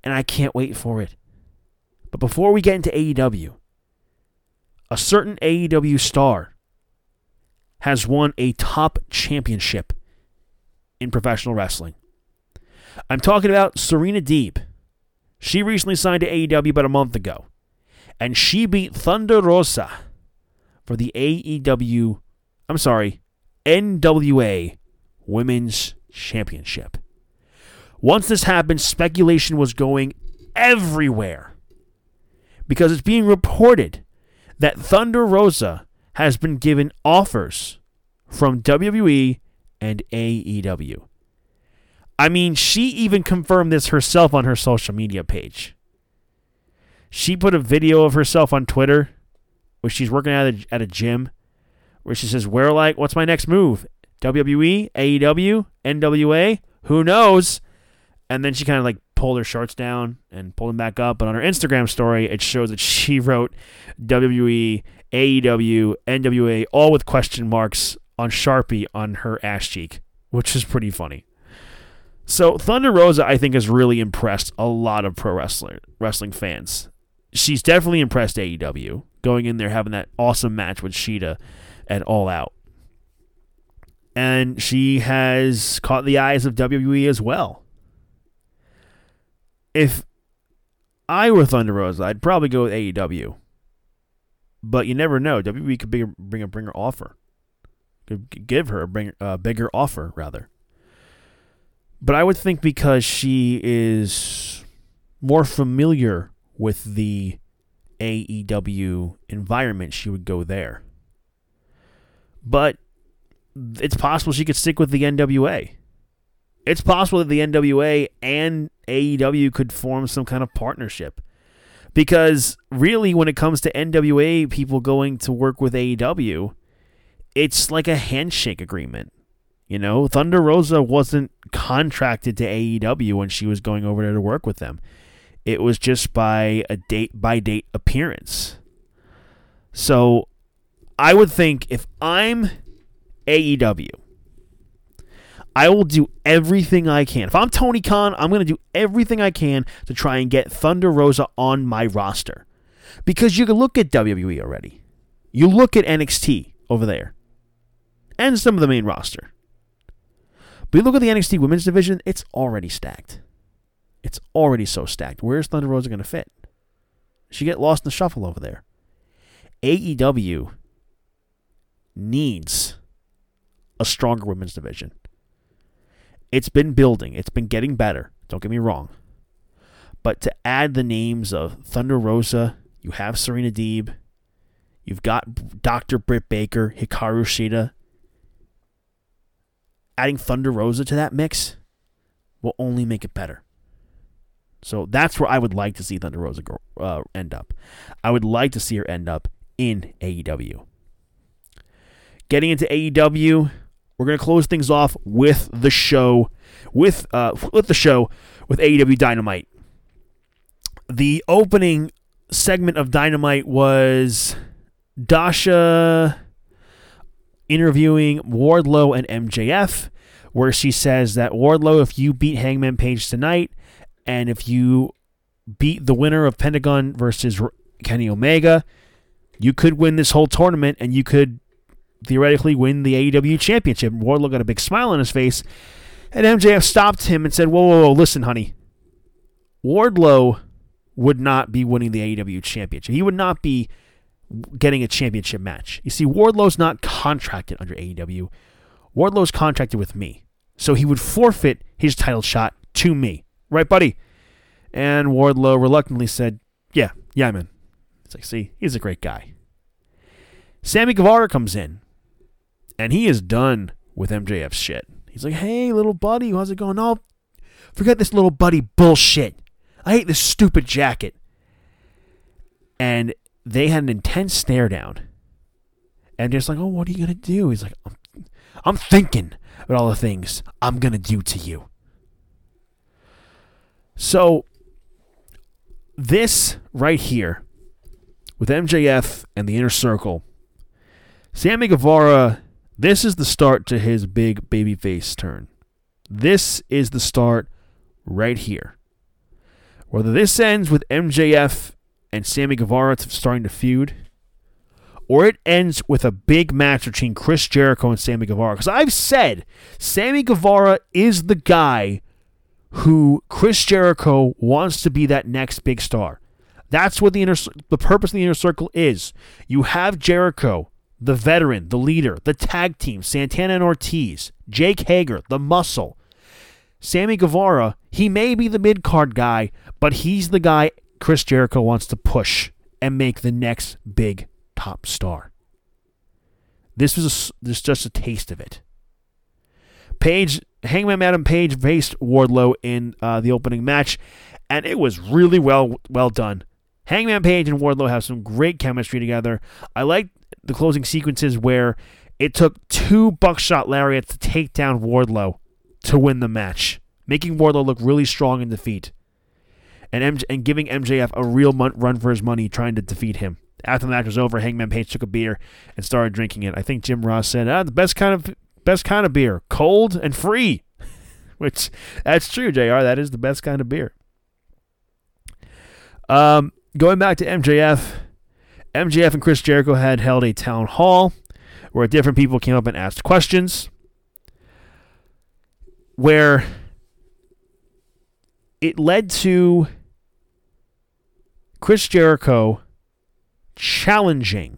And I can't wait for it. But before we get into AEW, a certain AEW star has won a top championship in professional wrestling. I'm talking about Serena Deeb. She recently signed to AEW about a month ago, and she beat Thunder Rosa for the AEW, I'm sorry, NWA Women's Championship. Once this happened, speculation was going everywhere because it's being reported that Thunder Rosa has been given offers from WWE and AEW. I mean, she even confirmed this herself on her social media page. She put a video of herself on Twitter where she's working at a, at a gym where she says, Where like, what's my next move? WWE, AEW, NWA? Who knows? And then she kind of like pulled her shorts down and pulled them back up. But on her Instagram story, it shows that she wrote WWE, AEW, NWA, all with question marks on Sharpie on her ass cheek, which is pretty funny. So Thunder Rosa, I think, has really impressed a lot of pro wrestler wrestling fans. She's definitely impressed AEW, going in there having that awesome match with Shida at All Out. And she has caught the eyes of WWE as well. If I were Thunder Rosa, I'd probably go with AEW. But you never know. WWE could bring, bring a bringer offer. Could give her a bring, uh, bigger offer, rather. But I would think because she is more familiar with the AEW environment, she would go there. But it's possible she could stick with the NWA. It's possible that the NWA and AEW could form some kind of partnership. Because really, when it comes to NWA people going to work with AEW, it's like a handshake agreement. You know, Thunder Rosa wasn't contracted to AEW when she was going over there to work with them. It was just by a date by date appearance. So I would think if I'm AEW, I will do everything I can. If I'm Tony Khan, I'm going to do everything I can to try and get Thunder Rosa on my roster. Because you can look at WWE already. You look at NXT over there and some of the main roster. But you look at the NXT women's division, it's already stacked. It's already so stacked. Where's Thunder Rosa going to fit? She get lost in the shuffle over there. AEW needs a stronger women's division. It's been building, it's been getting better. Don't get me wrong. But to add the names of Thunder Rosa, you have Serena Deeb, you've got Dr. Britt Baker, Hikaru Shida, adding Thunder Rosa to that mix will only make it better. So that's where I would like to see Thunder Rosa uh, end up. I would like to see her end up in AEW. Getting into AEW, we're gonna close things off with the show, with uh, with the show with AEW Dynamite. The opening segment of Dynamite was Dasha interviewing Wardlow and MJF, where she says that Wardlow, if you beat Hangman Page tonight, and if you beat the winner of Pentagon versus Kenny Omega, you could win this whole tournament and you could theoretically win the AEW championship. Wardlow got a big smile on his face, and MJF stopped him and said, Whoa, whoa, whoa, listen, honey. Wardlow would not be winning the AEW championship. He would not be getting a championship match. You see, Wardlow's not contracted under AEW. Wardlow's contracted with me. So he would forfeit his title shot to me. Right, buddy? And Wardlow reluctantly said, Yeah, yeah, man. It's like, see, he's a great guy. Sammy Guevara comes in, and he is done with MJF's shit. He's like, Hey, little buddy, how's it going? Oh, forget this little buddy bullshit. I hate this stupid jacket. And they had an intense stare down. And just like, oh, what are you going to do? He's like, I'm, I'm thinking about all the things I'm going to do to you. So, this right here, with MJF and the inner circle, Sammy Guevara, this is the start to his big babyface turn. This is the start right here. Whether this ends with MJF and Sammy Guevara starting to feud, or it ends with a big match between Chris Jericho and Sammy Guevara. Because I've said Sammy Guevara is the guy who Chris Jericho wants to be that next big star. That's what the inner the purpose of the inner circle is. You have Jericho, the veteran, the leader, the tag team, Santana and Ortiz, Jake Hager, the muscle. Sammy Guevara, he may be the mid card guy, but he's the guy Chris Jericho wants to push and make the next big top star. This was a, this just a taste of it. Page Hangman Adam Page faced Wardlow in uh, the opening match, and it was really well well done. Hangman Page and Wardlow have some great chemistry together. I like the closing sequences where it took two buckshot lariats to take down Wardlow to win the match, making Wardlow look really strong in defeat, and, MJ, and giving MJF a real run for his money trying to defeat him. After the match was over, Hangman Page took a beer and started drinking it. I think Jim Ross said, ah, "The best kind of best kind of beer, cold and free," which that's true, Jr. That is the best kind of beer. Um, going back to MJF, MJF and Chris Jericho had held a town hall where different people came up and asked questions. Where it led to Chris Jericho challenging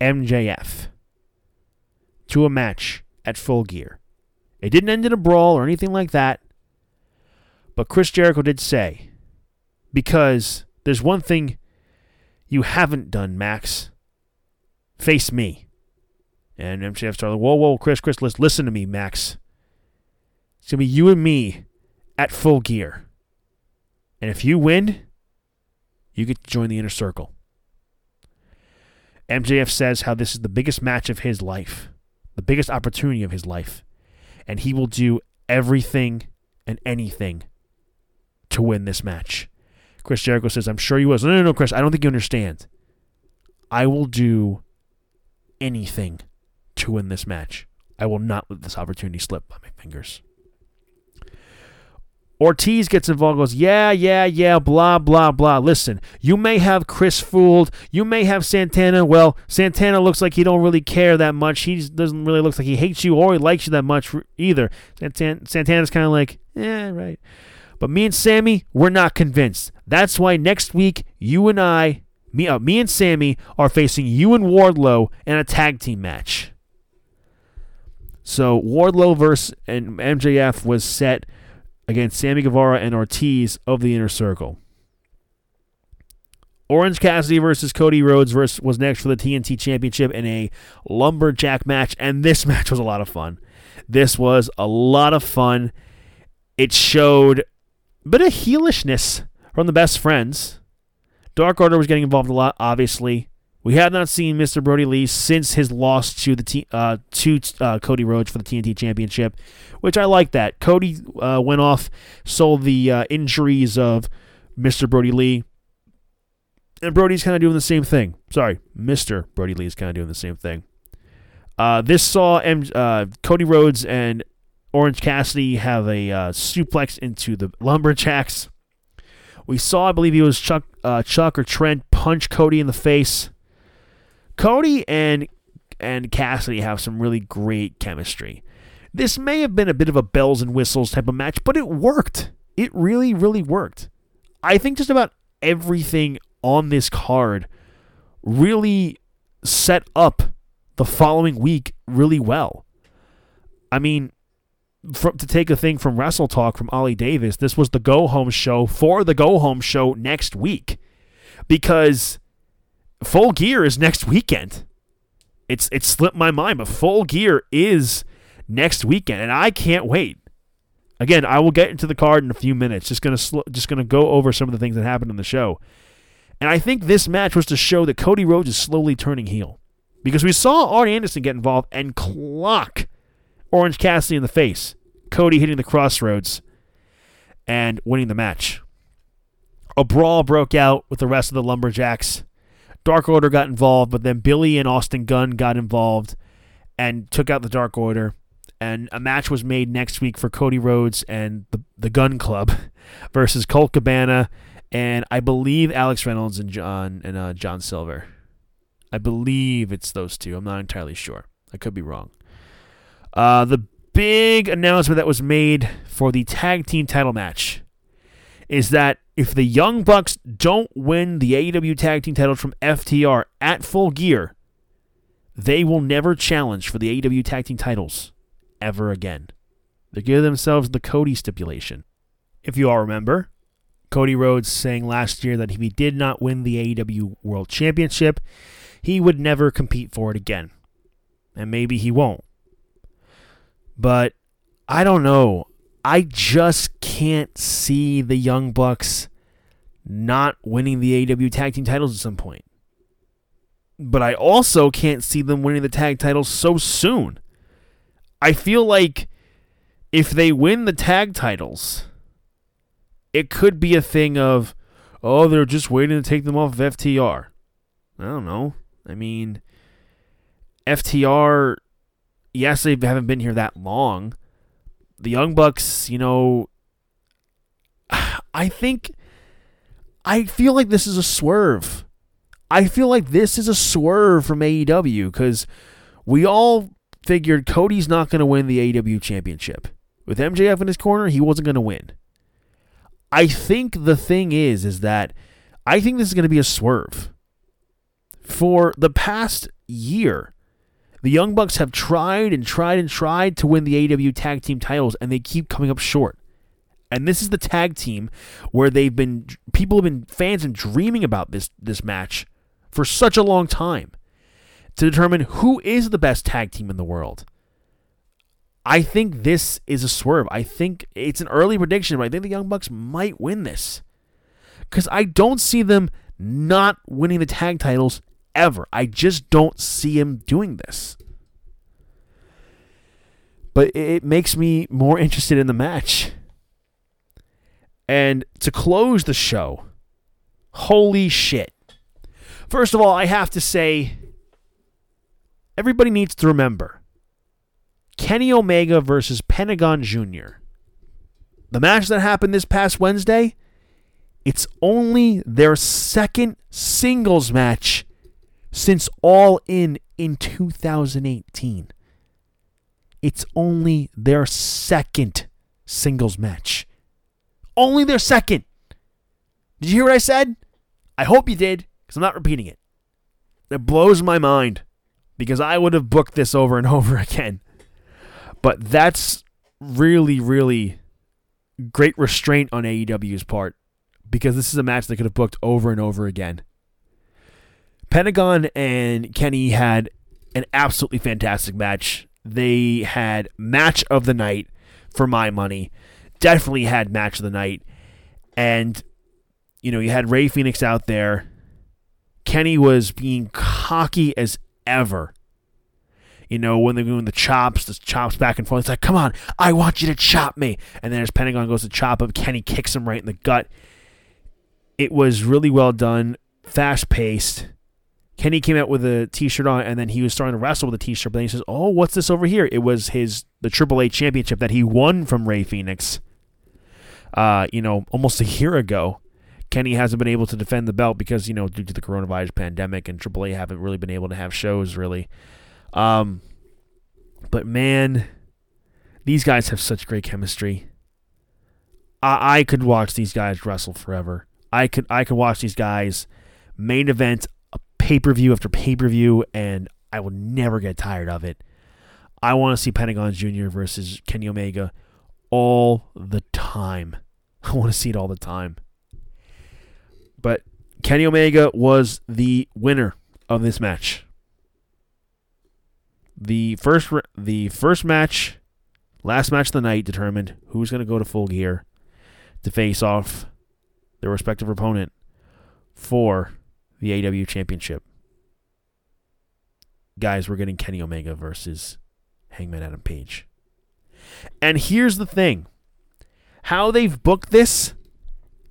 MJF to a match at full gear. It didn't end in a brawl or anything like that. But Chris Jericho did say, because there's one thing you haven't done, Max. Face me. And MJF started, whoa, whoa, Chris, Chris, listen to me, Max. It's going to be you and me at full gear. And if you win, you get to join the inner circle. MJF says how this is the biggest match of his life, the biggest opportunity of his life, and he will do everything and anything to win this match. Chris Jericho says, I'm sure he was. No, no, no, Chris, I don't think you understand. I will do anything to win this match. I will not let this opportunity slip by my fingers. Ortiz gets involved, goes, Yeah, yeah, yeah, blah, blah, blah. Listen, you may have Chris fooled. You may have Santana. Well, Santana looks like he don't really care that much. He doesn't really look like he hates you or he likes you that much either. Santana, Santana's kind of like, Yeah, right. But me and Sammy, we're not convinced. That's why next week, you and I, me, uh, me and Sammy, are facing you and Wardlow in a tag team match. So Wardlow versus and MJF was set against Sammy Guevara and Ortiz of the Inner Circle. Orange Cassidy versus Cody Rhodes versus, was next for the TNT Championship in a lumberjack match, and this match was a lot of fun. This was a lot of fun. It showed bit of heelishness from the best friends. Dark Order was getting involved a lot, obviously. We have not seen Mr. Brodie Lee since his loss to the T, uh, to uh, Cody Rhodes for the TNT Championship, which I like that. Cody uh, went off, sold the uh, injuries of Mr. Brodie Lee, and Brodie's kind of doing the same thing. Sorry, Mr. Brodie Lee is kind of doing the same thing. Uh, this saw M- uh, Cody Rhodes and Orange Cassidy have a uh, suplex into the Lumberjacks. We saw, I believe he was Chuck, uh, Chuck or Trent punch Cody in the face. Cody and and Cassidy have some really great chemistry. This may have been a bit of a bells and whistles type of match, but it worked. It really, really worked. I think just about everything on this card really set up the following week really well. I mean, from, to take a thing from Wrestle Talk from Ollie Davis, this was the go home show for the go home show next week because Full Gear is next weekend. It's it slipped my mind, but Full Gear is next weekend, and I can't wait. Again, I will get into the card in a few minutes. Just gonna sl- just gonna go over some of the things that happened in the show, and I think this match was to show that Cody Rhodes is slowly turning heel, because we saw Arn Anderson get involved and clock Orange Cassidy in the face. Cody hitting the crossroads and winning the match. A brawl broke out with the rest of the Lumberjacks. Dark Order got involved, but then Billy and Austin Gunn got involved and took out the Dark Order. and a match was made next week for Cody Rhodes and the the Gunn Club versus Colt Cabana and I believe Alex Reynolds and John and uh, John Silver. I believe it's those two. I'm not entirely sure. I could be wrong. Uh, the big announcement that was made for the tag team title match is that if the Young Bucks don't win the AEW tag team titles from FTR at full gear, they will never challenge for the AEW tag team titles ever again. They give themselves the Cody stipulation. If you all remember, Cody Rhodes saying last year that if he did not win the AEW World Championship, he would never compete for it again. And maybe he won't. But I don't know. I just can't see the Young Bucks not winning the AEW tag team titles at some point. But I also can't see them winning the tag titles so soon. I feel like if they win the tag titles, it could be a thing of, oh, they're just waiting to take them off of FTR. I don't know. I mean, FTR, yes, they haven't been here that long. The Young Bucks, you know, I think, I feel like this is a swerve. I feel like this is a swerve from AEW because we all figured Cody's not going to win the AEW championship. With MJF in his corner, he wasn't going to win. I think the thing is, is that I think this is going to be a swerve. For the past year, the Young Bucks have tried and tried and tried to win the AEW tag team titles, and they keep coming up short. And this is the tag team where they've been people have been fans and dreaming about this this match for such a long time to determine who is the best tag team in the world. I think this is a swerve. I think it's an early prediction, but I think the Young Bucks might win this. Because I don't see them not winning the tag titles ever. I just don't see him doing this. But it makes me more interested in the match. And to close the show, holy shit. First of all, I have to say, everybody needs to remember Kenny Omega versus Pentagon Jr. The match that happened this past Wednesday, it's only their second singles match since All In in 2018. It's only their second singles match. Only their second. Did you hear what I said? I hope you did, because I'm not repeating it. It blows my mind because I would have booked this over and over again. But that's really, really great restraint on AEW's part because this is a match they could have booked over and over again. Pentagon and Kenny had an absolutely fantastic match. They had match of the night for my money. Definitely had match of the night. And, you know, you had Rey Fenix out there. Kenny was being cocky as ever you know, when they're doing the chops, the chops back and forth. It's like, come on, I want you to chop me. And then as Pentagon goes to chop him, Kenny kicks him right in the gut. It was really well done, fast paced. Kenny came out with a t-shirt on, and then he was starting to wrestle with a t-shirt. But then he says, "Oh, what's this over here?" It was his the AAA championship that he won from Rey Fenix. Uh, you know, almost a year ago. Kenny hasn't been able to defend the belt because you know due to the coronavirus pandemic and AAA haven't really been able to have shows really. Um, but man, these guys have such great chemistry. I, I could watch these guys wrestle forever. I could I could watch these guys main event pay per view after pay per view, and I will never get tired of it. I want to see Pentagon Jr. versus Kenny Omega all the time. I want to see it all the time. But Kenny Omega was the winner of this match. The first the first match, last match of the night determined who's going to go to full gear to face off their respective opponent for the AW championship. Guys, we're getting Kenny Omega versus Hangman Adam Page. And here's the thing. How they've booked this,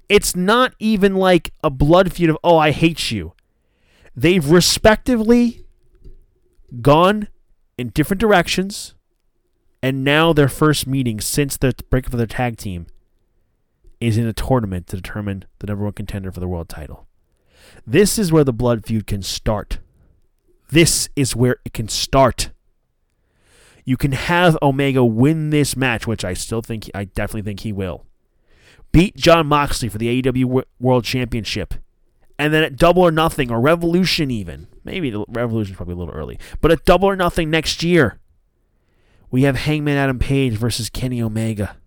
it's not even like a blood feud of, oh, I hate you. They've respectively gone in different directions And now their first meeting since the breakup of their tag team is in a tournament to determine the number one contender for the world title. This is where the blood feud can start. This is where it can start. You can have Omega win this match, which I still think, I definitely think he will. Beat Jon Moxley for the AEW World Championship. And then at Double or Nothing, or Revolution even, maybe the Revolution is probably a little early, but at Double or Nothing next year, we have Hangman Adam Page versus Kenny Omega.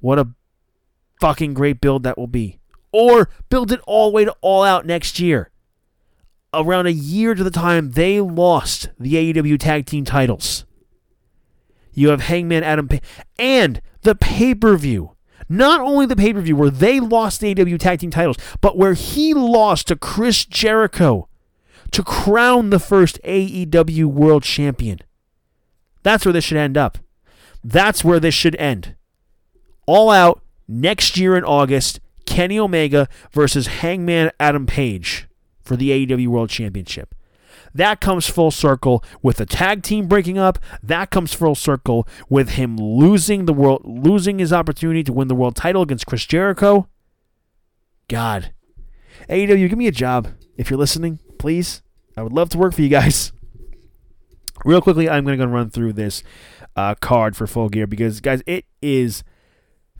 What a fucking great build that will be. Or build it all the way to All Out next year. Around a year to the time they lost the AEW tag team titles. You have Hangman Adam Page and the pay per view. Not only the pay per view where they lost the AEW tag team titles, but where he lost to Chris Jericho to crown the first AEW world champion. That's where this should end up. That's where this should end. All out next year in August, Kenny Omega versus Hangman Adam Page for the AEW World Championship. That comes full circle with the tag team breaking up. That comes full circle with him losing the world, losing his opportunity to win the world title against Chris Jericho. God, AEW, give me a job if you're listening, please. I would love to work for you guys. Real quickly, I'm going to go run through this uh, card for Full Gear because, guys, it is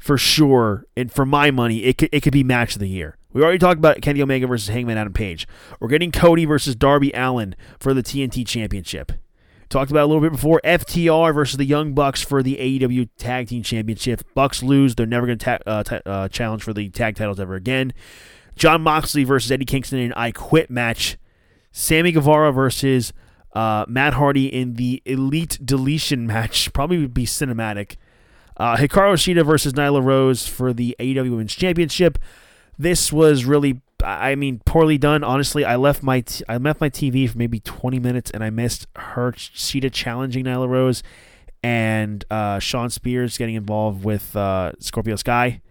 for sure, and for my money, it could, it could be match of the year. We already talked about Kenny Omega versus Hangman Adam Page. We're getting Cody versus Darby Allin for the TNT Championship. Talked about a little bit before FTR versus the Young Bucks for the AEW Tag Team Championship. Bucks lose; they're never going to ta- uh, ta- uh, challenge for the tag titles ever again. Jon Moxley versus Eddie Kingston in an I Quit match. Sammy Guevara versus uh, Matt Hardy in the Elite Deletion match. Probably would be cinematic. Uh, Hikaru Shida versus Nyla Rose for the AEW Women's Championship. This was really, I mean, poorly done. Honestly, I left my t- I left my TV for maybe 20 minutes and I missed her Shida challenging Nyla Rose and uh, Shawn Spears getting involved with uh, Scorpio Sky.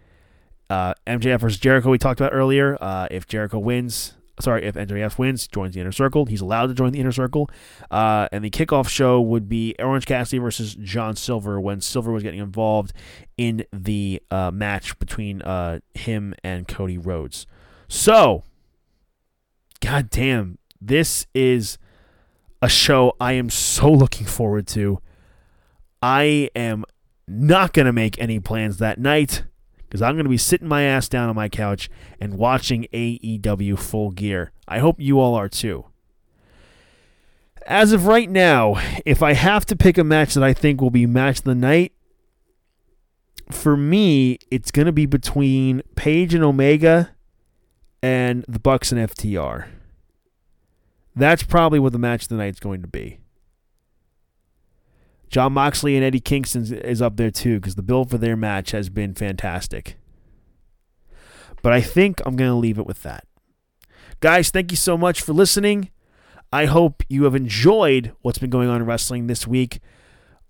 Uh, MJF versus Jericho we talked about earlier. Uh, if Jericho wins, sorry, if MJF wins, joins the inner circle. He's allowed to join the inner circle. Uh, and the kickoff show would be Orange Cassidy versus John Silver when Silver was getting involved in the uh, match between uh, him and Cody Rhodes. So, god damn, this is a show I am so looking forward to. I am not going to make any plans that night because I'm going to be sitting my ass down on my couch and watching AEW Full Gear. I hope you all are too. As of right now, if I have to pick a match that I think will be match of the night, for me, it's going to be between Page and Omega and the Bucks and FTR. That's probably what the match of the night is going to be. Jon Moxley and Eddie Kingston is up there too because the build for their match has been fantastic. But I think I'm going to leave it with that. Guys, thank you so much for listening. I hope you have enjoyed what's been going on in wrestling this week.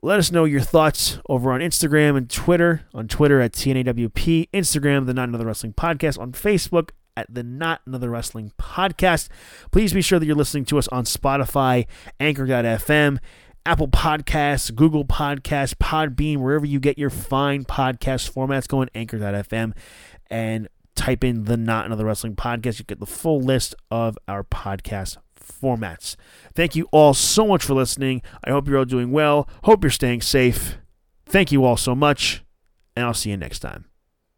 Let us know your thoughts over on Instagram and Twitter. On Twitter at TNAWP, Instagram, the Not Another Wrestling Podcast, on Facebook at the Not Another Wrestling Podcast. Please be sure that you're listening to us on Spotify, Anchor.fm, Apple Podcasts, Google Podcasts, Podbean, wherever you get your fine podcast formats going, Anchor.fm, and type in the Not Another Wrestling Podcast. You get the full list of our podcast formats. Thank you all so much for listening. I hope you're all doing well. Hope you're staying safe. Thank you all so much, and I'll see you next time.